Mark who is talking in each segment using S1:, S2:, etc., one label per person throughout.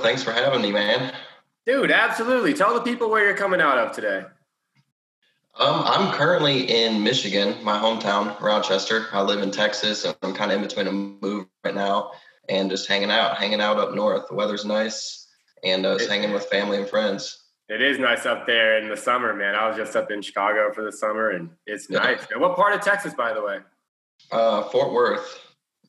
S1: Thanks for
S2: having me, man.
S1: Dude, absolutely. Tell the people where you're coming out of today.
S2: Um, I'm currently in Michigan, my hometown, Rochester. I live in Texas. and I'm kind of in between a move right now and just hanging out, hanging out up north. The weather's nice, and uh, just hanging with family and friends.
S1: It is nice up there in the summer, man. I was just up in Chicago for the summer, and it's yeah. nice. What part of Texas, by the way?
S2: Uh, Fort Worth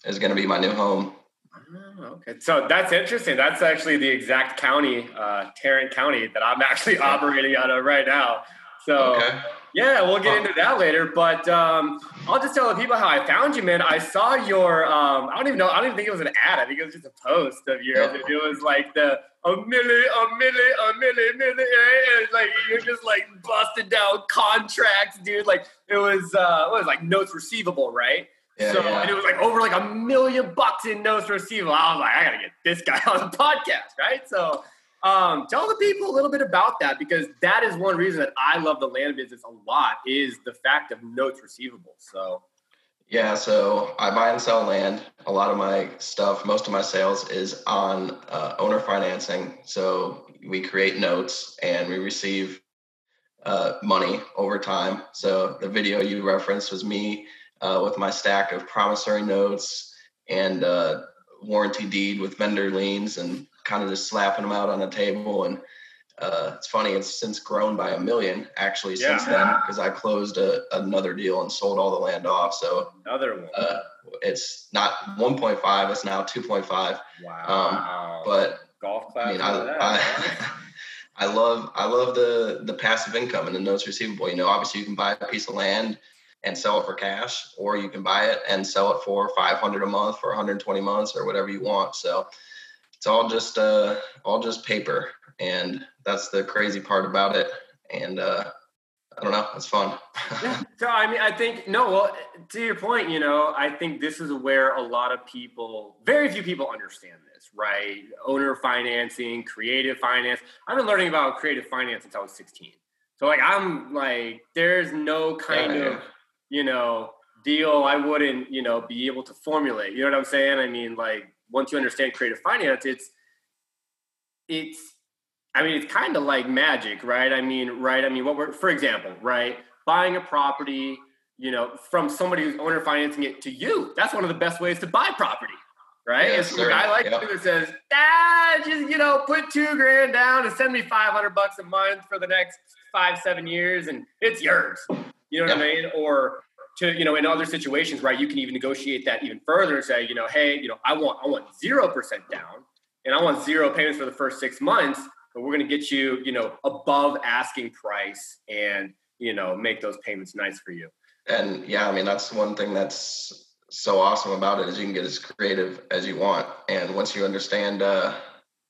S2: is going to be my new home.
S1: Oh, okay, so that's interesting. That's actually the exact county, uh, Tarrant County, that I'm actually operating out of right now. So, okay. yeah, we'll get into that later. But um, I'll just tell the people how I found you, man. I saw your, um, I don't even know, I don't even think it was an ad. I think it was just a post of yours. Yeah. It was like the a milli, a milli, a milli, milli. And it's like you're just like busted down contracts, dude. Like it was, uh, what was it, like notes receivable, right? Yeah, so yeah. and it was like over like a million bucks in notes receivable. I was like, I gotta get this guy on the podcast, right? So um, tell the people a little bit about that because that is one reason that I love the land business a lot is the fact of notes receivable. So
S2: yeah, so I buy and sell land. A lot of my stuff, most of my sales is on uh, owner financing. So we create notes and we receive uh, money over time. So the video you referenced was me uh, with my stack of promissory notes and uh, warranty deed with vendor liens and kind of just slapping them out on the table. And uh, it's funny, it's since grown by a million actually yeah. since then because I closed a, another deal and sold all the land off. So
S1: another one. Uh,
S2: it's not 1.5, it's now 2.5.
S1: Wow.
S2: Um, but
S1: golf class. I
S2: mean, I, I, I love I love the the passive income and the notes receivable. You know, obviously you can buy a piece of land and sell it for cash, or you can buy it and sell it for 500 a month for 120 months or whatever you want. So it's all just uh, all just paper, and that's the crazy part about it. And uh, I don't know, it's fun.
S1: yeah. So I mean, I think no. Well, to your point, you know, I think this is where a lot of people, very few people, understand this, right? Owner financing, creative finance. I've been learning about creative finance since I was 16. So like, I'm like, there's no kind yeah, of, you know, deal I wouldn't, you know, be able to formulate. You know what I'm saying? I mean, like once you understand creative finance, it's it's I mean, it's kind of like magic, right? I mean, right? I mean, what we're for example, right? Buying a property, you know, from somebody who's owner financing it to you. That's one of the best ways to buy property, right? Yes, a guy like yep. you that says, ah, just you know, put two grand down and send me five hundred bucks a month for the next five, seven years, and it's yours. You know what yep. I mean? Or to you know in other situations right you can even negotiate that even further and say you know hey you know i want i want zero percent down and i want zero payments for the first six months but we're going to get you you know above asking price and you know make those payments nice for you
S2: and yeah i mean that's one thing that's so awesome about it is you can get as creative as you want and once you understand uh,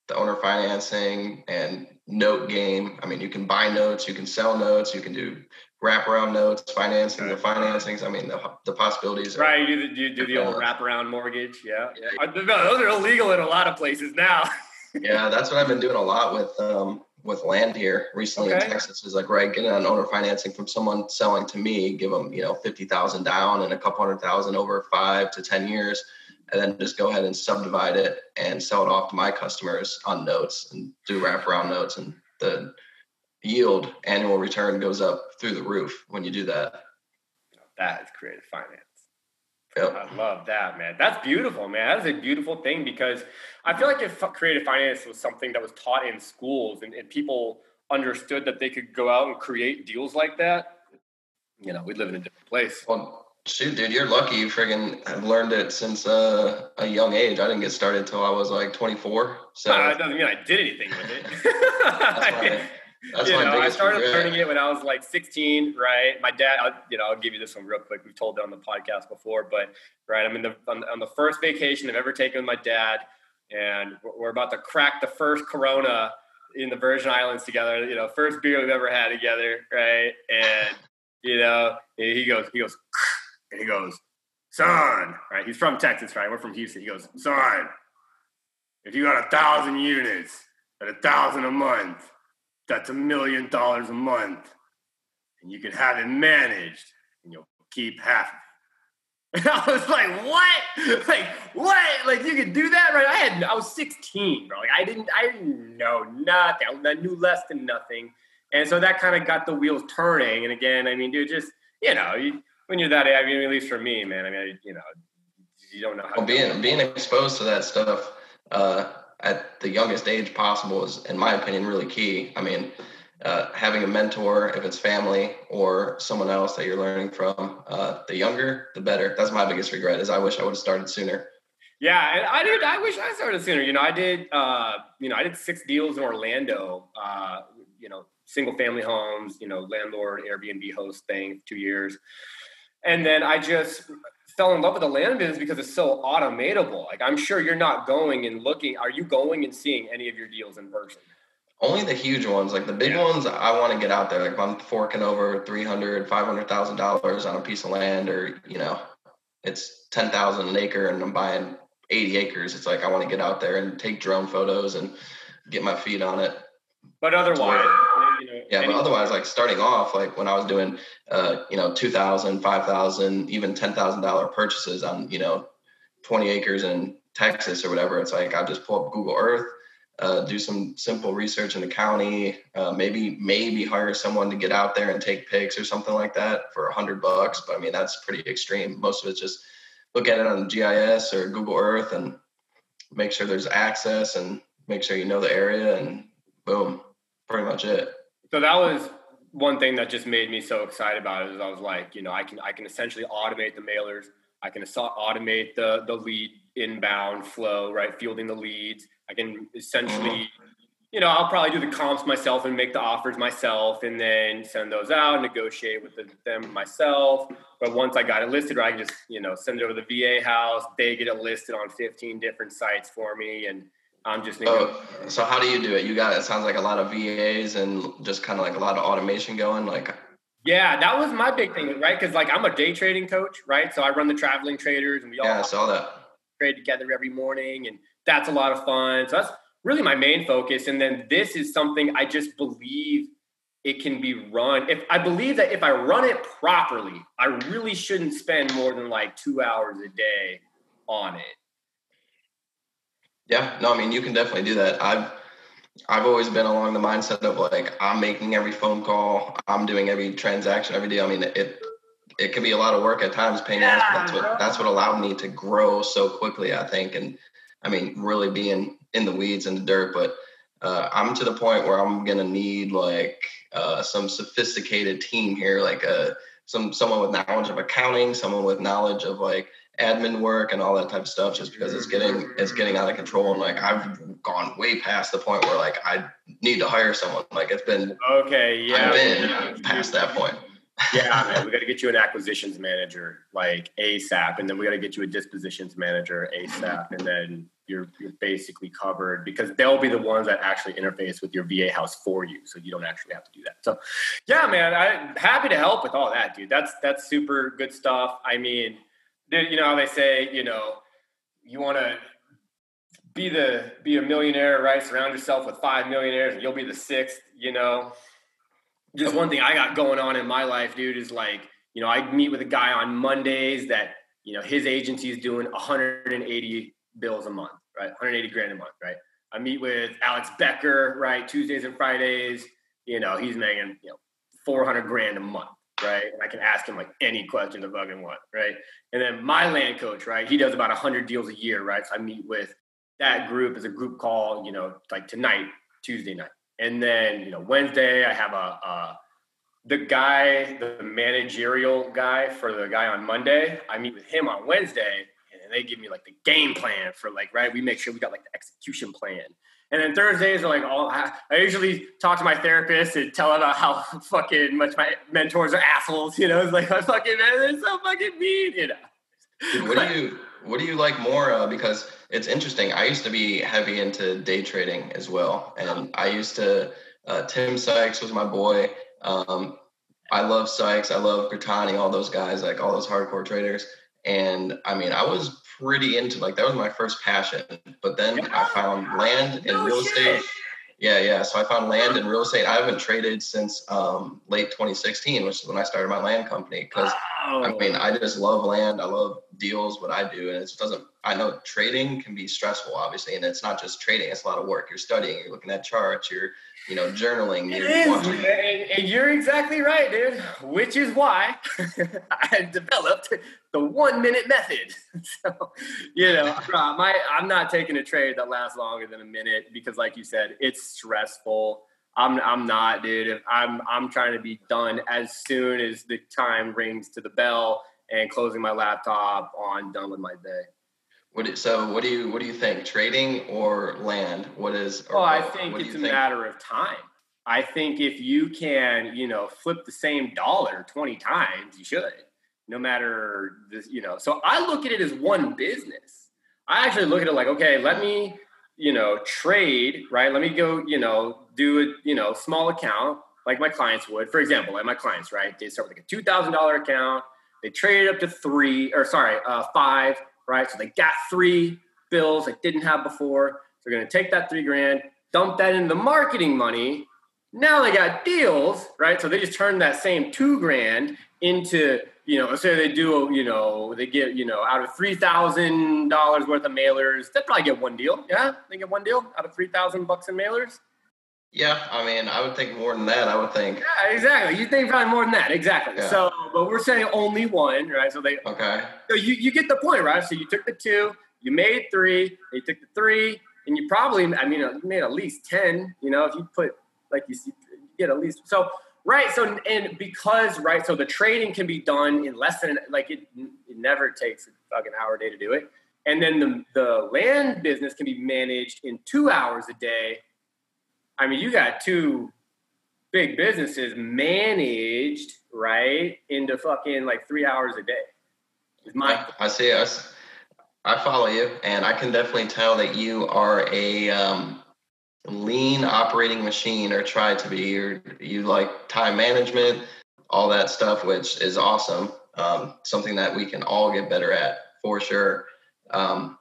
S2: the owner financing and note game i mean you can buy notes you can sell notes you can do wraparound notes, financing, the financings. I mean, the, the possibilities.
S1: Are, right. You do the, you do the old wraparound mortgage. Yeah. yeah. Those are illegal in a lot of places now.
S2: yeah. That's what I've been doing a lot with, um, with land here recently okay. in Texas is like, right, getting an owner financing from someone selling to me, give them, you know, 50,000 down and a couple hundred thousand over five to 10 years. And then just go ahead and subdivide it and sell it off to my customers on notes and do wraparound notes and the, yield annual return goes up through the roof when you do that.
S1: That is creative finance. Yep. I love that, man. That's beautiful, man. That is a beautiful thing because I feel like if creative finance was something that was taught in schools and, and people understood that they could go out and create deals like that, you know, we'd live in a different place.
S2: Well, shoot, dude, you're lucky. You friggin' have learned it since uh, a young age. I didn't get started until I was like 24. So
S1: uh, it doesn't mean I did anything with it. That's you know, I started regret. learning it when I was like 16, right? My dad, I'll, you know, I'll give you this one real quick. We've told it on the podcast before, but right, I'm in the on, on the first vacation I've ever taken with my dad, and we're about to crack the first Corona in the Virgin Islands together. You know, first beer we've ever had together, right? And you know, he goes, he goes, and he goes, son, right? He's from Texas, right? We're from Houston. He goes, son, if you got a thousand units at a thousand a month that's a million dollars a month and you can have it managed and you'll keep half of it. And I was like, what? Like, what? Like, you could do that, right? I had, I was 16, bro. Like, I didn't, I didn't know nothing. I knew less than nothing. And so that kind of got the wheels turning. And again, I mean, dude, just, you know, you, when you're that age, I mean, at least for me, man, I mean, you know, you don't know how
S2: well, being, being exposed to that stuff, uh, at the youngest age possible is, in my opinion, really key. I mean, uh, having a mentor, if it's family or someone else that you're learning from, uh, the younger, the better. That's my biggest regret. Is I wish I would have started sooner.
S1: Yeah, and I did. I wish I started sooner. You know, I did. Uh, you know, I did six deals in Orlando. Uh, you know, single family homes. You know, landlord Airbnb host thing, two years, and then I just fell in love with the land business because it's so automatable. Like I'm sure you're not going and looking. Are you going and seeing any of your deals in person?
S2: Only the huge ones, like the big yeah. ones, I want to get out there. Like if I'm forking over 300, 500,000 dollars on a piece of land, or you know, it's 10,000 an acre, and I'm buying 80 acres. It's like I want to get out there and take drone photos and get my feet on it.
S1: But otherwise,
S2: yeah, but otherwise, like starting off, like when I was doing, uh, you know, two thousand, five thousand, even ten thousand dollar purchases on, you know, twenty acres in Texas or whatever, it's like I just pull up Google Earth, uh, do some simple research in the county, uh, maybe maybe hire someone to get out there and take pics or something like that for a hundred bucks. But I mean, that's pretty extreme. Most of it's just look at it on GIS or Google Earth and make sure there's access and make sure you know the area and boom, pretty much it
S1: so that was one thing that just made me so excited about it is I was like, you know, I can I can essentially automate the mailers. I can automate the the lead inbound flow, right? Fielding the leads. I can essentially, you know, I'll probably do the comps myself and make the offers myself, and then send those out, negotiate with the, them myself. But once I got it listed, right, I can just you know send it over to the VA house. They get it listed on 15 different sites for me, and I'm just thinking.
S2: Oh, so how do you do it? You got it sounds like a lot of VAs and just kind of like a lot of automation going. Like,
S1: yeah, that was my big thing, right? Because like I'm a day trading coach, right? So I run the traveling traders, and we all
S2: yeah, I saw that
S1: trade together every morning, and that's a lot of fun. So that's really my main focus. And then this is something I just believe it can be run. If I believe that if I run it properly, I really shouldn't spend more than like two hours a day on it
S2: yeah, no, I mean you can definitely do that. I've I've always been along the mindset of like I'm making every phone call, I'm doing every transaction every day. I mean it it can be a lot of work at times, pain yeah, that's what that's what allowed me to grow so quickly, I think. And I mean, really being in the weeds and the dirt, but uh, I'm to the point where I'm gonna need like uh, some sophisticated team here, like a uh, some someone with knowledge of accounting, someone with knowledge of like admin work and all that type of stuff just because it's getting it's getting out of control. And like I've gone way past the point where like I need to hire someone. Like it's been
S1: okay yeah.
S2: I've been yeah. past that point.
S1: Yeah man we got to get you an acquisitions manager like ASAP and then we got to get you a dispositions manager ASAP and then you're you're basically covered because they'll be the ones that actually interface with your VA house for you so you don't actually have to do that. So yeah man I'm happy to help with all that dude. That's that's super good stuff. I mean you know how they say, you know, you want to be the be a millionaire, right? Surround yourself with five millionaires, and you'll be the sixth. You know, just one thing I got going on in my life, dude, is like, you know, I meet with a guy on Mondays that you know his agency is doing 180 bills a month, right? 180 grand a month, right? I meet with Alex Becker, right? Tuesdays and Fridays. You know, he's making you know 400 grand a month right? And I can ask him like any question the fucking want, right? And then my land coach, right? He does about 100 deals a year, right? So I meet with that group as a group call, you know, like tonight, Tuesday night. And then, you know, Wednesday, I have a, a the guy, the managerial guy for the guy on Monday. I meet with him on Wednesday and they give me like the game plan for like, right? We make sure we got like the execution plan. And then Thursdays are like all. I usually talk to my therapist and tell about how fucking much my mentors are assholes. You know, it's like I fucking man, they're so fucking mean. You know.
S2: Dude, what do you what do you like more? Uh, because it's interesting. I used to be heavy into day trading as well, and I used to. Uh, Tim Sykes was my boy. Um, I love Sykes. I love Grittani, all those guys, like all those hardcore traders. And I mean, I was pretty into like that was my first passion. But then I found land and real shit. estate. Yeah, yeah. So I found land and real estate. I haven't traded since um, late 2016, which is when I started my land company. Because wow. I mean, I just love land. I love deals. What I do, and it doesn't. I know trading can be stressful, obviously, and it's not just trading. It's a lot of work. You're studying. You're looking at charts. You're you know, journaling.
S1: It is. And, and, you're exactly right, dude. Which is why I developed the one minute method. so, you know, my I'm not taking a trade that lasts longer than a minute because, like you said, it's stressful. I'm I'm not, dude. I'm I'm trying to be done as soon as the time rings to the bell and closing my laptop on done with my day.
S2: What so what do you what do you think? Trading or land? What is?
S1: Well, I think it's a think? matter of time. I think if you can, you know, flip the same dollar 20 times, you should. No matter this, you know. So I look at it as one business. I actually look at it like, okay, let me, you know, trade, right? Let me go, you know, do a, you know, small account like my clients would. For example, like my clients, right? They start with like a $2,000 account. They trade it up to three or sorry, uh, five right? So they got three bills they didn't have before. They're going to take that three grand, dump that into the marketing money. Now they got deals, right? So they just turn that same two grand into, you know, say they do, you know, they get, you know, out of three thousand dollars worth of mailers, they probably get one deal. Yeah, they get one deal out of three thousand bucks in mailers.
S2: Yeah, I mean, I would think more than that. I would think.
S1: Yeah, exactly. You think probably more than that, exactly. Yeah. So, but we're saying only one, right? So they.
S2: Okay.
S1: So you you get the point, right? So you took the two, you made three, you took the three, and you probably, I mean, you made at least ten. You know, if you put like you, see, you get at least so. Right. So and because right, so the trading can be done in less than like it. It never takes a fucking hour a day to do it, and then the the land business can be managed in two hours a day I mean, you got two big businesses managed right into fucking like three hours a day.
S2: my I see us. I follow you, and I can definitely tell that you are a um, lean operating machine, or try to be. You like time management, all that stuff, which is awesome. Um, something that we can all get better at for sure. Um,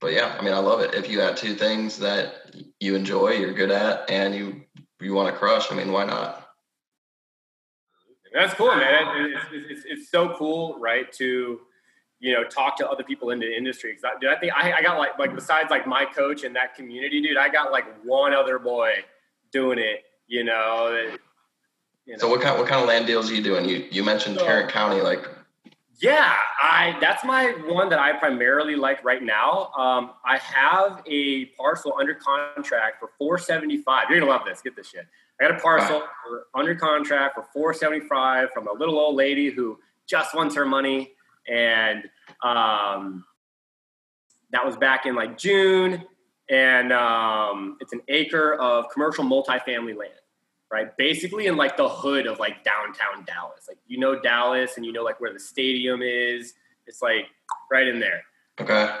S2: but yeah, I mean, I love it. If you have two things that you enjoy, you're good at, and you you want to crush, I mean, why not?
S1: That's cool, man. It's, it's, it's, so cool, right? To you know, talk to other people in the industry. Cause I, dude, I think I, I got like like besides like my coach and that community, dude, I got like one other boy doing it. You know.
S2: you know. So what kind what kind of land deals are you doing? You you mentioned so, Tarrant County, like
S1: yeah, I that's my one that I primarily like right now. Um, I have a parcel under contract for 475. You're gonna love this. Get this shit. I got a parcel under contract for 475 from a little old lady who just wants her money, and um, that was back in like June. And um, it's an acre of commercial multifamily land right? Basically in like the hood of like downtown Dallas. Like you know Dallas and you know like where the stadium is. It's like right in there.
S2: Okay.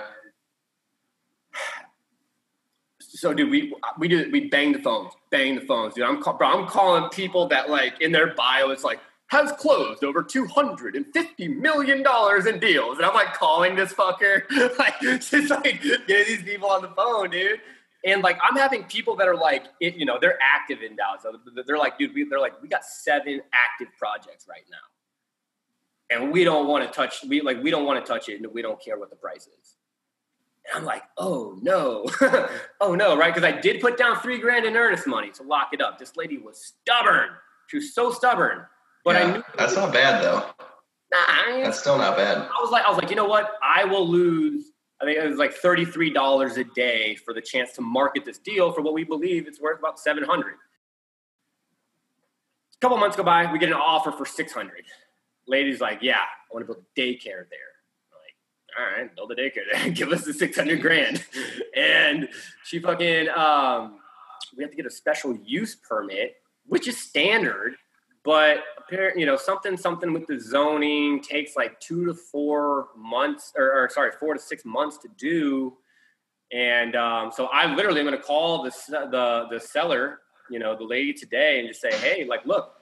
S1: So dude, we we do we bang the phones, bang the phones, dude. I'm bro, I'm calling people that like in their bio it's like has closed over two hundred and fifty million dollars in deals, and I'm like calling this fucker, like just like getting these people on the phone, dude. And like I'm having people that are like, it, you know, they're active in Dallas. They're like, dude, we, they're like, we got seven active projects right now, and we don't want to touch. We like, we don't want to touch it, and we don't care what the price is. And I'm like, oh no, oh no, right? Because I did put down three grand in earnest money to lock it up. This lady was stubborn. She was so stubborn. But
S2: yeah,
S1: I knew
S2: that's not bad though. Nah, that's still not bad.
S1: I was like, I was like, you know what? I will lose I think it was like $33 a day for the chance to market this deal for what we believe it's worth about 700. A couple months go by, we get an offer for 600. Lady's like, yeah, I want to build a daycare there. I'm like, all right, build a daycare there. Give us the 600 grand. and she fucking, um, we have to get a special use permit, which is standard but you know something something with the zoning takes like two to four months or, or sorry four to six months to do. And um, so i literally am going to call the, the the seller you know the lady today and just say hey like look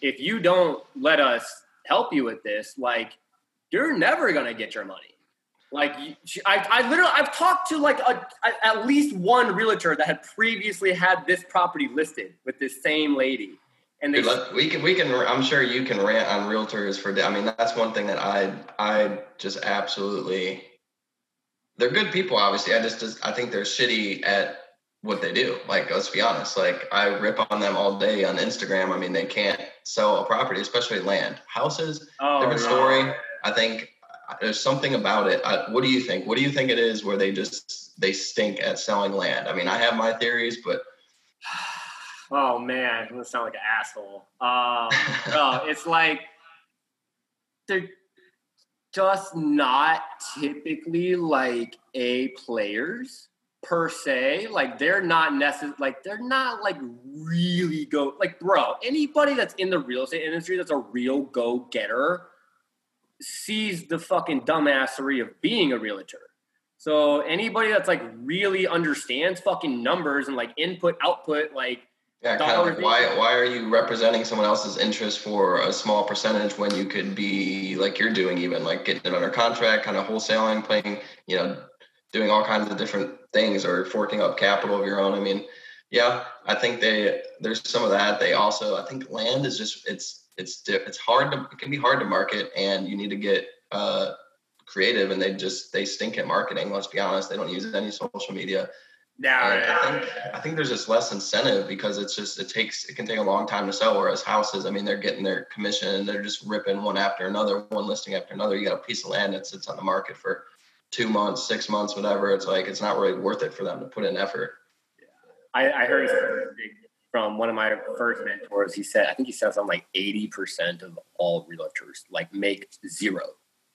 S1: if you don't let us help you with this like you're never going to get your money. Like I, I literally, I've talked to like a, at least one realtor that had previously had this property listed with this same lady,
S2: and they, Dude, we can, we can. I'm sure you can rant on realtors for. I mean, that's one thing that I, I just absolutely. They're good people, obviously. I just, just I think they're shitty at what they do. Like, let's be honest. Like, I rip on them all day on Instagram. I mean, they can't sell a property, especially land. Houses, oh, different story. I think uh, there's something about it. I, what do you think? What do you think it is where they just they stink at selling land? I mean, I have my theories, but
S1: oh man, I'm gonna sound like an asshole. Um, no, it's like they're just not typically like A players per se. Like they're not necessarily like they're not like really go like bro. Anybody that's in the real estate industry that's a real go getter sees the fucking dumbassery of being a realtor. So anybody that's like really understands fucking numbers and like input output, like
S2: yeah, kind of like why why are you representing someone else's interest for a small percentage when you could be like you're doing even like getting it under contract, kind of wholesaling, playing, you know, doing all kinds of different things or forking up capital of your own. I mean, yeah, I think they there's some of that. They also I think land is just it's it's it's hard to it can be hard to market and you need to get uh, creative and they just they stink at marketing let's be honest they don't use any social media
S1: yeah,
S2: yeah. I think I think there's just less incentive because it's just it takes it can take a long time to sell. Whereas houses, I mean, they're getting their commission and they're just ripping one after another, one listing after another. You got a piece of land that sits on the market for two months, six months, whatever. It's like it's not really worth it for them to put in effort.
S1: Yeah, I, I heard from one of my first mentors. He said, I think he said something like 80% of all realtors like make zero,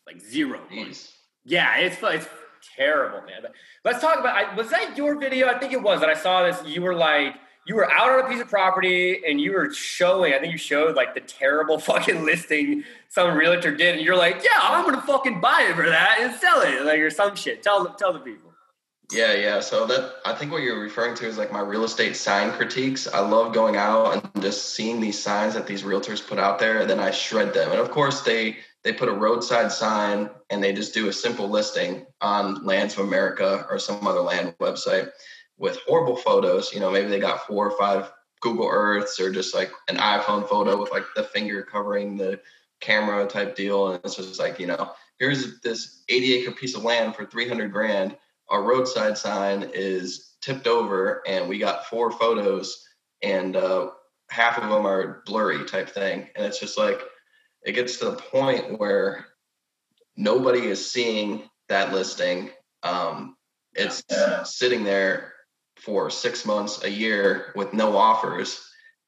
S1: like zero. Yeah, it's, it's terrible, man. But let's talk about, I, was that your video? I think it was that I saw this. You were like, you were out on a piece of property and you were showing, I think you showed like the terrible fucking listing some realtor did. And you're like, yeah, I'm to fucking buy it for that and sell it. Like, or some shit. Tell, tell the people.
S2: Yeah, yeah. So that I think what you're referring to is like my real estate sign critiques. I love going out and just seeing these signs that these realtors put out there, and then I shred them. And of course, they they put a roadside sign and they just do a simple listing on Lands of America or some other land website with horrible photos. You know, maybe they got four or five Google Earths or just like an iPhone photo with like the finger covering the camera type deal, and it's just like you know, here's this 80 acre piece of land for 300 grand. Our roadside sign is tipped over and we got four photos and uh, half of them are blurry type thing. And it's just like it gets to the point where nobody is seeing that listing um, it's yeah. sitting there for six months a year with no offers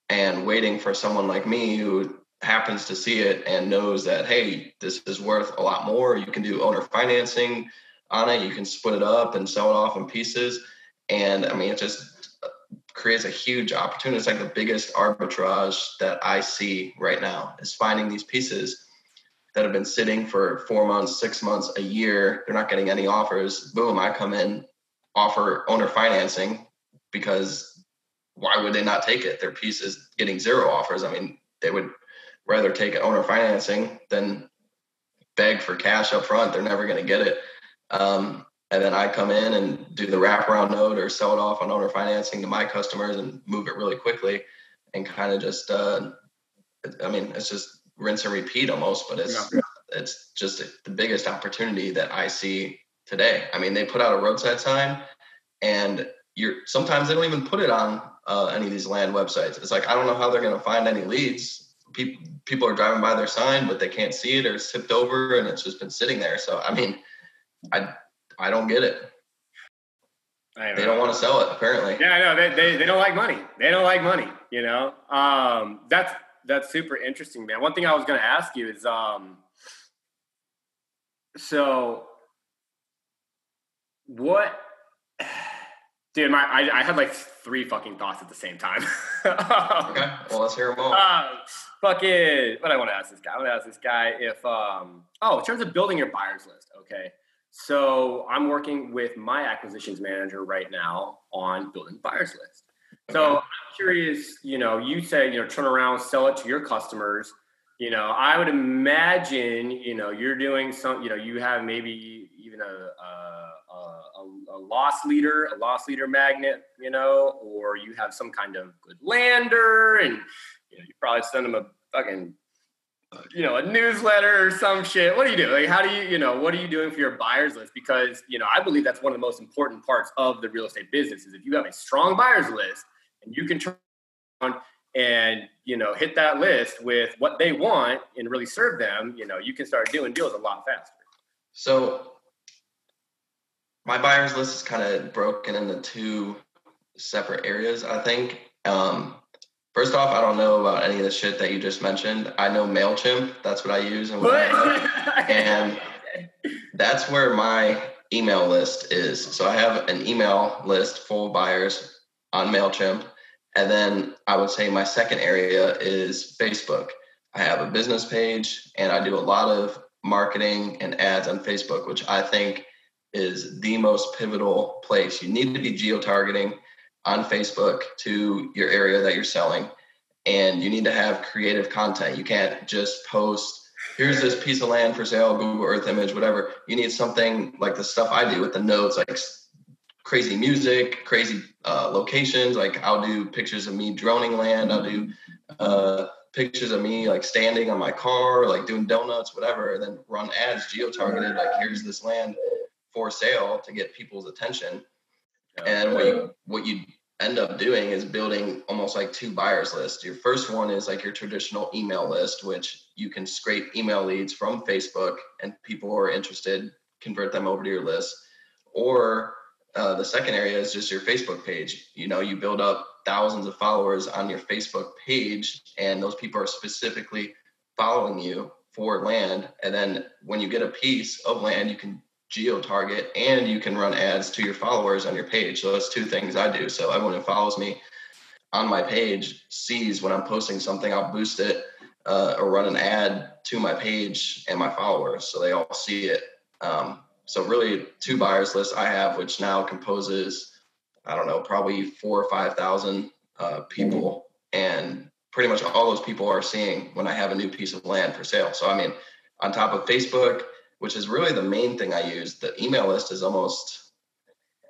S2: and waiting for someone like me who happens to see it and knows that hey this is worth a lot more you can do owner financing on it. You can split it up and sell it off in pieces. And I mean, it just creates a huge opportunity. It's like the biggest arbitrage that I see right now is finding these pieces that have been sitting for four months, six months, a year. They're not getting any offers. Boom, I come in, offer owner financing because why would they not take it? Their piece is getting zero offers. I mean, they would rather take owner financing than beg for cash up front. They're never going to get it. Um, and then I come in and do the wraparound note or sell it off on owner financing to my customers and move it really quickly and kind of just, uh, I mean, it's just rinse and repeat almost, but it's, yeah. it's just the biggest opportunity that I see today. I mean, they put out a roadside sign and you're, sometimes they don't even put it on uh, any of these land websites. It's like, I don't know how they're going to find any leads. People, people are driving by their sign, but they can't see it or it's tipped over and it's just been sitting there. So, I mean, I I don't get it. Don't they don't want to sell it apparently.
S1: Yeah, I know they, they they don't like money. They don't like money. You know, um, that's that's super interesting, man. One thing I was going to ask you is, um, so what? Dude, my I, I had like three fucking thoughts at the same time.
S2: okay, well let's hear them all.
S1: Uh, fucking, what I want to ask this guy? I want to ask this guy if, um, oh, in terms of building your buyers list, okay. So I'm working with my acquisitions manager right now on building buyers list. So I'm curious, you know, you say, you know, turn around, sell it to your customers. You know, I would imagine, you know, you're doing some, you know, you have maybe even a, a, a, a loss leader, a loss leader magnet, you know, or you have some kind of good lander and you, know, you probably send them a fucking you know, a newsletter or some shit. What do you do? Like, how do you, you know, what are you doing for your buyers list? Because, you know, I believe that's one of the most important parts of the real estate business is if you have a strong buyers list and you can turn on and, you know, hit that list with what they want and really serve them, you know, you can start doing deals a lot faster.
S2: So my buyers list is kind of broken into two separate areas, I think. Um, First off, I don't know about any of the shit that you just mentioned. I know Mailchimp. That's what I use, and, and that's where my email list is. So I have an email list full of buyers on Mailchimp, and then I would say my second area is Facebook. I have a business page, and I do a lot of marketing and ads on Facebook, which I think is the most pivotal place. You need to be geo targeting on Facebook to your area that you're selling. And you need to have creative content. You can't just post, here's this piece of land for sale, Google Earth image, whatever. You need something like the stuff I do with the notes, like crazy music, crazy uh, locations. Like I'll do pictures of me droning land. I'll do uh, pictures of me like standing on my car, like doing donuts, whatever, and then run ads geo targeted. Like here's this land for sale to get people's attention. And what you what you end up doing is building almost like two buyers lists. Your first one is like your traditional email list, which you can scrape email leads from Facebook and people who are interested convert them over to your list. Or uh, the second area is just your Facebook page. You know, you build up thousands of followers on your Facebook page, and those people are specifically following you for land. And then when you get a piece of land, you can geo target and you can run ads to your followers on your page. So that's two things I do. So everyone who follows me on my page sees when I'm posting something, I'll boost it uh, or run an ad to my page and my followers so they all see it. Um, so really two buyers list I have, which now composes, I don't know, probably four or 5,000 uh, people. And pretty much all those people are seeing when I have a new piece of land for sale. So, I mean, on top of Facebook, which is really the main thing I use. The email list is almost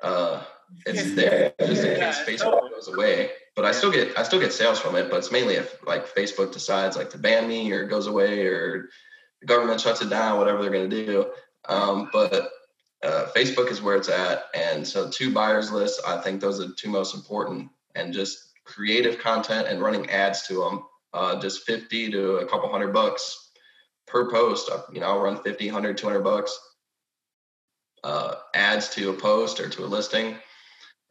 S2: uh, it's there just in case Facebook goes away. But I still get I still get sales from it, but it's mainly if like Facebook decides like to ban me or goes away or the government shuts it down, whatever they're going to do. Um, but uh, Facebook is where it's at, and so two buyers lists. I think those are the two most important, and just creative content and running ads to them. Uh, just fifty to a couple hundred bucks per post, uh, you know, I'll run 50, 100, 200 bucks uh, ads to a post or to a listing,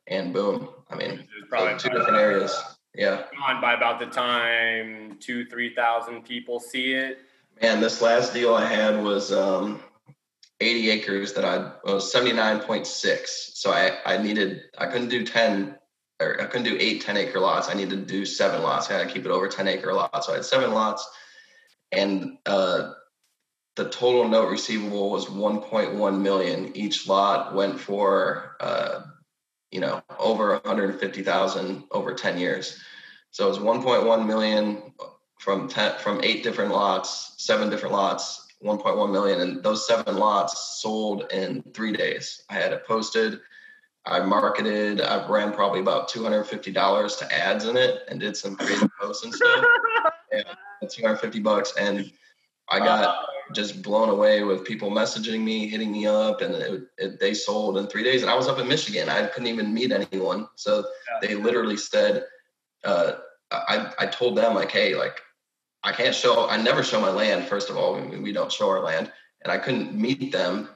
S2: and boom. I mean, probably two different areas. Yeah.
S1: On by about the time two, three thousand people see it.
S2: Man, this last deal I had was um, 80 acres that I was 79.6. So I, I needed, I couldn't do 10 or I couldn't do eight 10 acre lots. I needed to do seven lots. I had to keep it over 10 acre lots. So I had seven lots and uh, the total note receivable was 1.1 million. Each lot went for uh, you know over 150,000 over 10 years. So it was 1.1 million from 10, from eight different lots, seven different lots, 1.1 million, and those seven lots sold in three days. I had it posted. I marketed. I ran probably about two hundred fifty dollars to ads in it, and did some crazy posts and stuff. Yeah, 250 bucks. And I got just blown away with people messaging me, hitting me up, and it, it, they sold in three days. And I was up in Michigan. I couldn't even meet anyone. So yeah. they literally said, uh, I, I told them like, Hey, like I can't show, I never show my land. First of all, we, we don't show our land and I couldn't meet them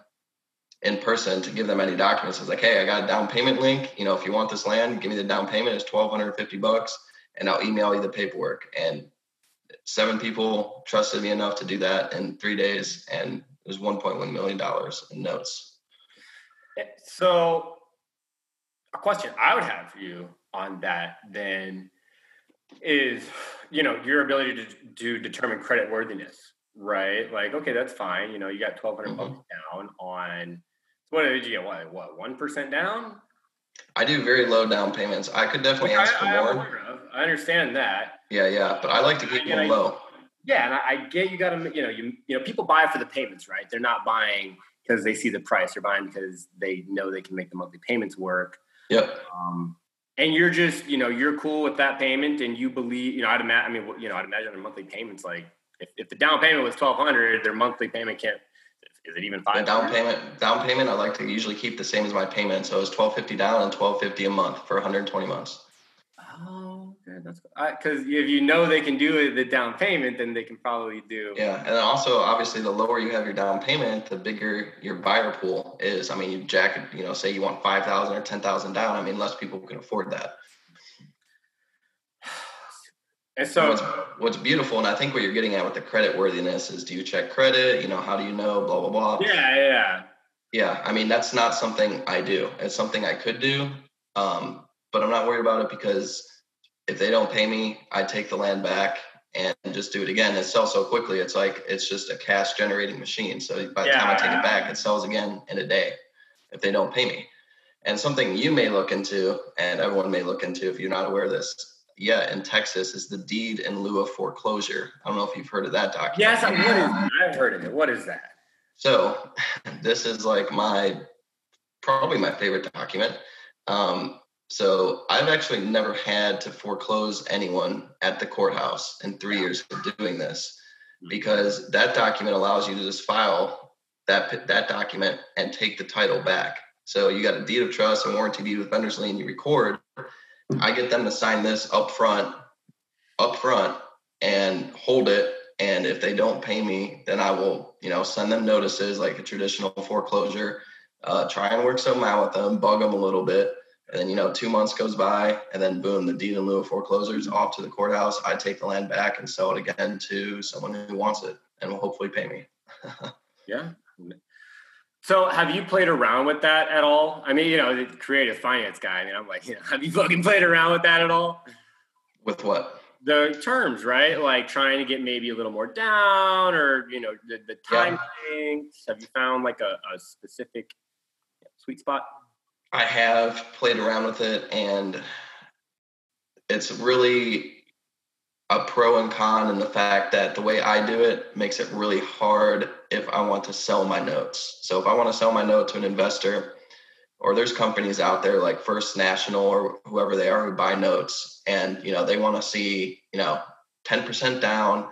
S2: in person to give them any documents. I was like, Hey, I got a down payment link. You know, if you want this land, give me the down payment. It's 1250 bucks and I'll email you the paperwork. And seven people trusted me enough to do that in three days, and it was 1.1 million dollars in notes.
S1: So, a question I would have for you on that then is, you know, your ability to, to determine credit worthiness, right? Like, okay, that's fine. You know, you got 1,200 mm-hmm. bucks down on. What did you get? What? What? One percent down?
S2: I do very low down payments. I could definitely ask for I, more.
S1: I understand that.
S2: Yeah, yeah, but I like to keep them low.
S1: Yeah, and I, I, get you got to, you know, you you know, people buy for the payments, right? They're not buying, because they see the price. They're buying because they know they can make the monthly payments work.
S2: Yep.
S1: Um, and you're just, you know, you're cool with that payment, and you believe, you know, I'd imagine. I mean, you know, I'd imagine their monthly payments like if, if the down payment was twelve hundred, their monthly payment can't. Is it even five?
S2: Down payment, down payment, I like to usually keep the same as my payment. So it's twelve fifty down and twelve fifty a month for one hundred and twenty months.
S1: Oh, okay, that's because if you know they can do it, the down payment, then they can probably do.
S2: Yeah, and then also obviously the lower you have your down payment, the bigger your buyer pool is. I mean, you jack, you know, say you want five thousand or ten thousand down. I mean, less people can afford that.
S1: And so,
S2: what's, what's, beautiful, and I think what you're getting at with the credit worthiness is, do you check credit? You know, how do you know? Blah blah blah.
S1: Yeah, yeah,
S2: yeah. I mean, that's not something I do. It's something I could do, um, but I'm not worried about it because if they don't pay me, I take the land back and just do it again. It sells so quickly. It's like it's just a cash generating machine. So by the yeah. time I take it back, it sells again in a day if they don't pay me. And something you may look into, and everyone may look into if you're not aware of this, yeah, in Texas is the deed in lieu of foreclosure. I don't know if you've heard of that document.
S1: Yes, I've heard of it. What is that?
S2: So, this is like my probably my favorite document. Um, so, I've actually never had to foreclose anyone at the courthouse in three years of doing this hmm. because that document allows you to just file that that document and take the title back. So, you got a deed of trust and warranty deed with vendor's lien. You record I get them to sign this up front, up front, and hold it. And if they don't pay me, then I will, you know, send them notices like a traditional foreclosure. Uh, try and work something out with them, bug them a little bit, and then you know, two months goes by, and then boom, the deed in lieu of foreclosure is off to the courthouse. I take the land back and sell it again to someone who wants it, and will hopefully pay me.
S1: yeah, so have you played around with that at all? I mean, you know, the creative finance guy. I mean, I'm like, you know, have you fucking played around with that at all?
S2: With what?
S1: The terms, right? Like trying to get maybe a little more down or, you know, the, the time yeah. Have you found like a, a specific sweet spot?
S2: I have played around with it and it's really a pro and con in the fact that the way I do it makes it really hard if I want to sell my notes. So if I want to sell my note to an investor, or there's companies out there like First National or whoever they are who buy notes, and you know they want to see you know 10% down,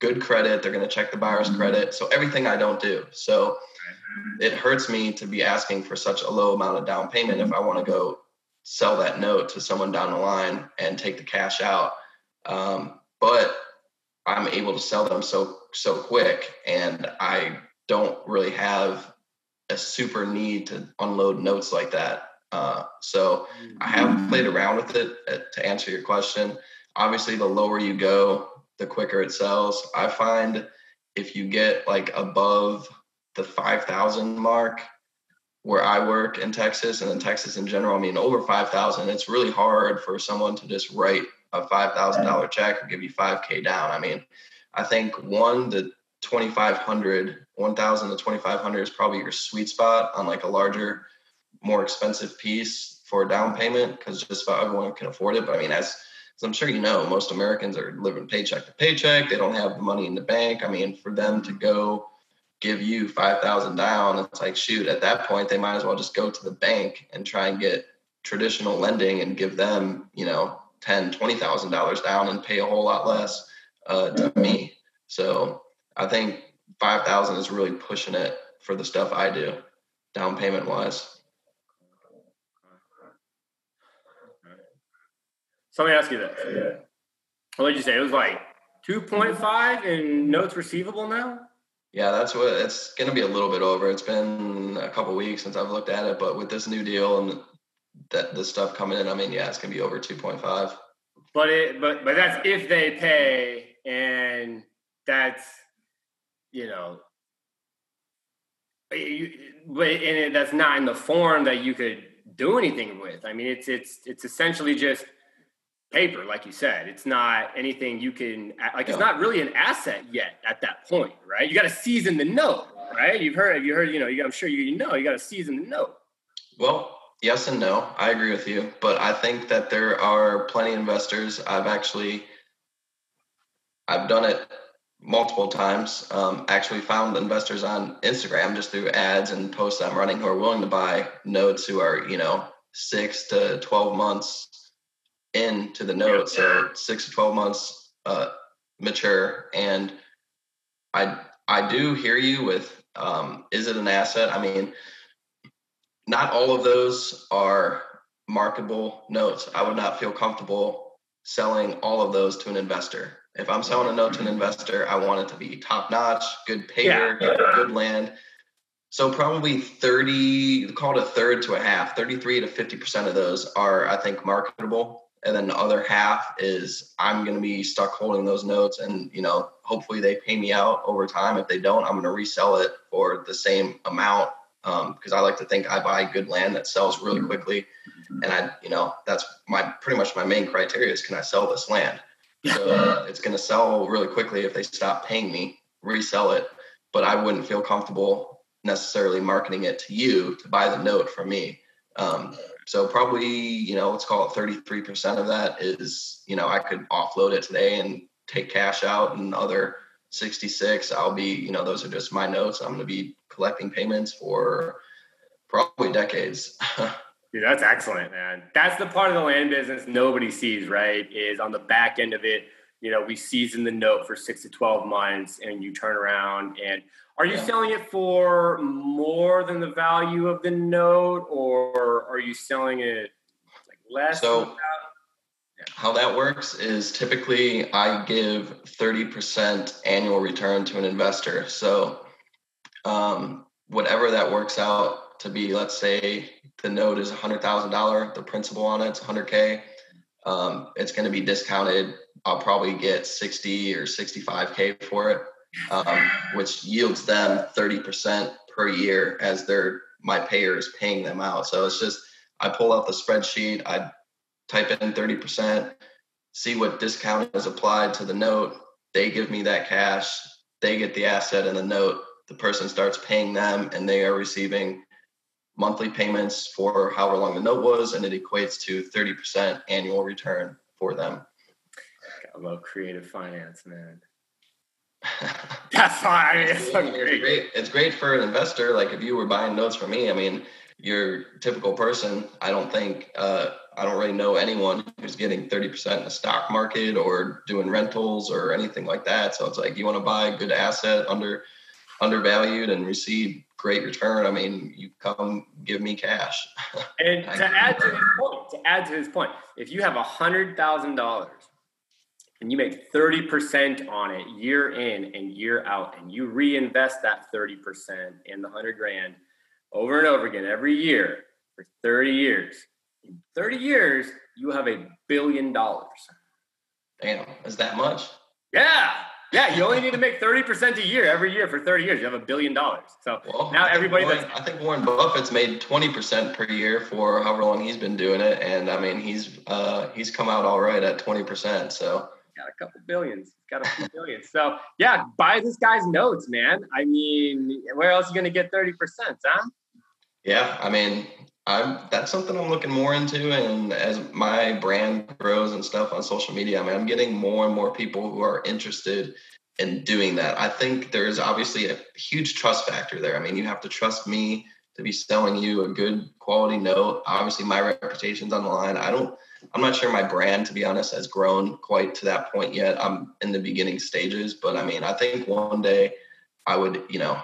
S2: good credit. They're going to check the buyer's mm-hmm. credit. So everything I don't do. So it hurts me to be asking for such a low amount of down payment if I want to go sell that note to someone down the line and take the cash out um, but I'm able to sell them so so quick, and I don't really have a super need to unload notes like that. Uh, so I have played around with it uh, to answer your question. Obviously, the lower you go, the quicker it sells. I find if you get like above the 5,000 mark, where I work in Texas and in Texas in general, I mean, over 5,000, it's really hard for someone to just write a five thousand dollar check or give you five k down. I mean, I think one to 2500 1000 to 2500 is probably your sweet spot on like a larger more expensive piece for a down payment because just about everyone can afford it. But i mean as, as i'm sure you know most americans are living paycheck to paycheck. They don't have the money in the bank. I mean for them to go give you 5000 down it's like shoot at that point they might as well just go to the bank and try and get traditional lending and give them you know ten, twenty thousand dollars down and pay a whole lot less uh, to mm-hmm. me. So I think five thousand is really pushing it for the stuff I do, down payment wise.
S1: So let me ask you this. What did you say? It was like 2.5 in notes receivable now?
S2: Yeah, that's what it's going to be a little bit over. It's been a couple weeks since I've looked at it, but with this new deal and that the stuff coming in, I mean, yeah, it's gonna be over two point five.
S1: But it, but but that's if they pay, and that's you know, you, but and that's not in the form that you could do anything with. I mean, it's it's it's essentially just paper, like you said. It's not anything you can like. It's not really an asset yet at that point, right? You got to season the note, right? You've heard, you heard, you know, you, I'm sure you know, you got to season the note.
S2: Well, yes and no. I agree with you, but I think that there are plenty of investors. I've actually, I've done it multiple times. Um, actually, found investors on Instagram just through ads and posts I'm running who are willing to buy notes who are you know six to twelve months into the note, so six to twelve months uh, mature. And I I do hear you with um, is it an asset? I mean, not all of those are marketable notes. I would not feel comfortable selling all of those to an investor. If I'm selling a note to an investor, I want it to be top notch, good payer, yeah. good land. So probably 30, call it a third to a half, 33 to 50% of those are, I think, marketable. And then the other half is I'm going to be stuck holding those notes and, you know, hopefully they pay me out over time. If they don't, I'm going to resell it for the same amount because um, I like to think I buy good land that sells really quickly. And I, you know, that's my pretty much my main criteria is can I sell this land? So it's going to sell really quickly if they stop paying me, resell it. But I wouldn't feel comfortable necessarily marketing it to you to buy the note from me. Um, so probably, you know, let's call it 33% of that is, you know, I could offload it today and take cash out and other 66, I'll be, you know, those are just my notes. I'm going to be collecting payments for probably decades.
S1: Dude, that's excellent, man. That's the part of the land business nobody sees, right? Is on the back end of it, you know, we season the note for six to 12 months and you turn around and are you yeah. selling it for more than the value of the note or are you selling it like less?
S2: So, how that works is typically I give 30% annual return to an investor. So, um, whatever that works out to be, let's say the note is $100,000, the principal on it's 100K. Um, it's going to be discounted. I'll probably get 60 or 65K for it, um, which yields them 30% per year as their my payer is paying them out. So it's just I pull out the spreadsheet, I type in 30%, see what discount is applied to the note. They give me that cash, they get the asset and the note. The person starts paying them, and they are receiving monthly payments for however long the note was, and it equates to 30% annual return for them.
S1: I love creative finance, man. That's why mean, it's, so great.
S2: great. It's great for an investor. Like if you were buying notes from me, I mean, your typical person, I don't think, uh, I don't really know anyone who's getting 30% in the stock market or doing rentals or anything like that. So it's like you want to buy a good asset under undervalued and receive great return, I mean, you come give me cash.
S1: and to add to his point, to add to his point, if you have a hundred thousand dollars and you make 30% on it year in and year out, and you reinvest that 30% in the hundred grand over and over again every year for 30 years. In 30 years, you have a billion dollars.
S2: Damn, is that much?
S1: Yeah. Yeah, you only need to make 30% a year every year for 30 years. You have a billion dollars. So well, now everybody
S2: Warren, I think Warren Buffett's made 20% per year for however long he's been doing it. And I mean, he's uh, he's come out all right at 20%. So
S1: got a couple billions. Got a few billions. So yeah, buy this guy's notes, man. I mean, where else are you to get 30%, huh?
S2: Yeah, I mean, I'm that's something I'm looking more into, and as my brand grows and stuff on social media, I mean, I'm getting more and more people who are interested in doing that. I think there is obviously a huge trust factor there. I mean, you have to trust me to be selling you a good quality note. Obviously, my reputation's on the line. I don't. I'm not sure my brand, to be honest, has grown quite to that point yet. I'm in the beginning stages, but I mean, I think one day I would, you know,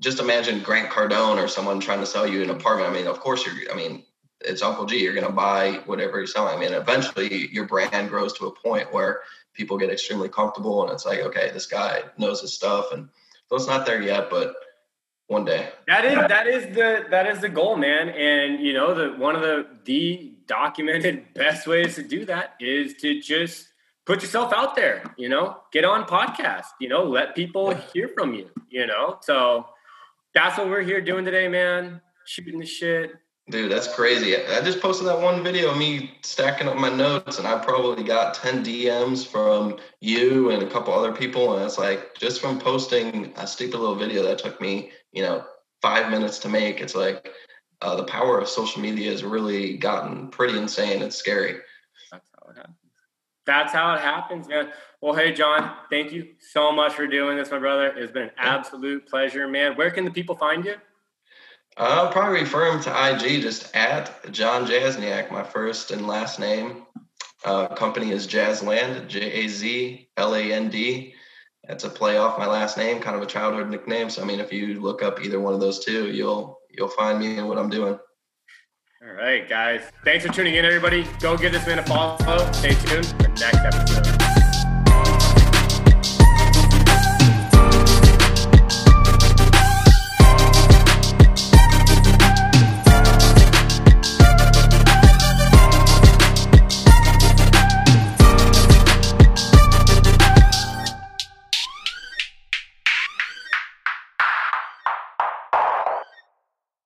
S2: just imagine Grant Cardone or someone trying to sell you an apartment. I mean, of course you're. I mean, it's Uncle G. You're going to buy whatever you're selling. I mean, eventually your brand grows to a point where people get extremely comfortable, and it's like, okay, this guy knows his stuff, and so it's not there yet, but one day.
S1: That is that is the that is the goal, man. And you know, the one of the the documented best ways to do that is to just put yourself out there, you know, get on podcast, you know, let people hear from you, you know. So that's what we're here doing today, man. Shooting the shit.
S2: Dude, that's crazy. I just posted that one video of me stacking up my notes, and I probably got 10 DMs from you and a couple other people. And it's like, just from posting a stupid little video that took me, you know, five minutes to make, it's like uh, the power of social media has really gotten pretty insane. It's scary.
S1: That's how it happens, That's how it happens, man. Well, hey, Jon, thank you so much for doing this, my brother. It's been an absolute pleasure, man. Where can the people find you?
S2: I'll probably refer them to IG just at Jon Jasniak, my first and last name. Uh, company is Jazland, J A Z L A N D. That's a play off my last name, kind of a childhood nickname. So I mean, if you look up either one of those two, you'll you'll find me and what I'm doing.
S1: All right, guys. Thanks for tuning in, everybody. Go give this man a follow. Stay tuned for next episode.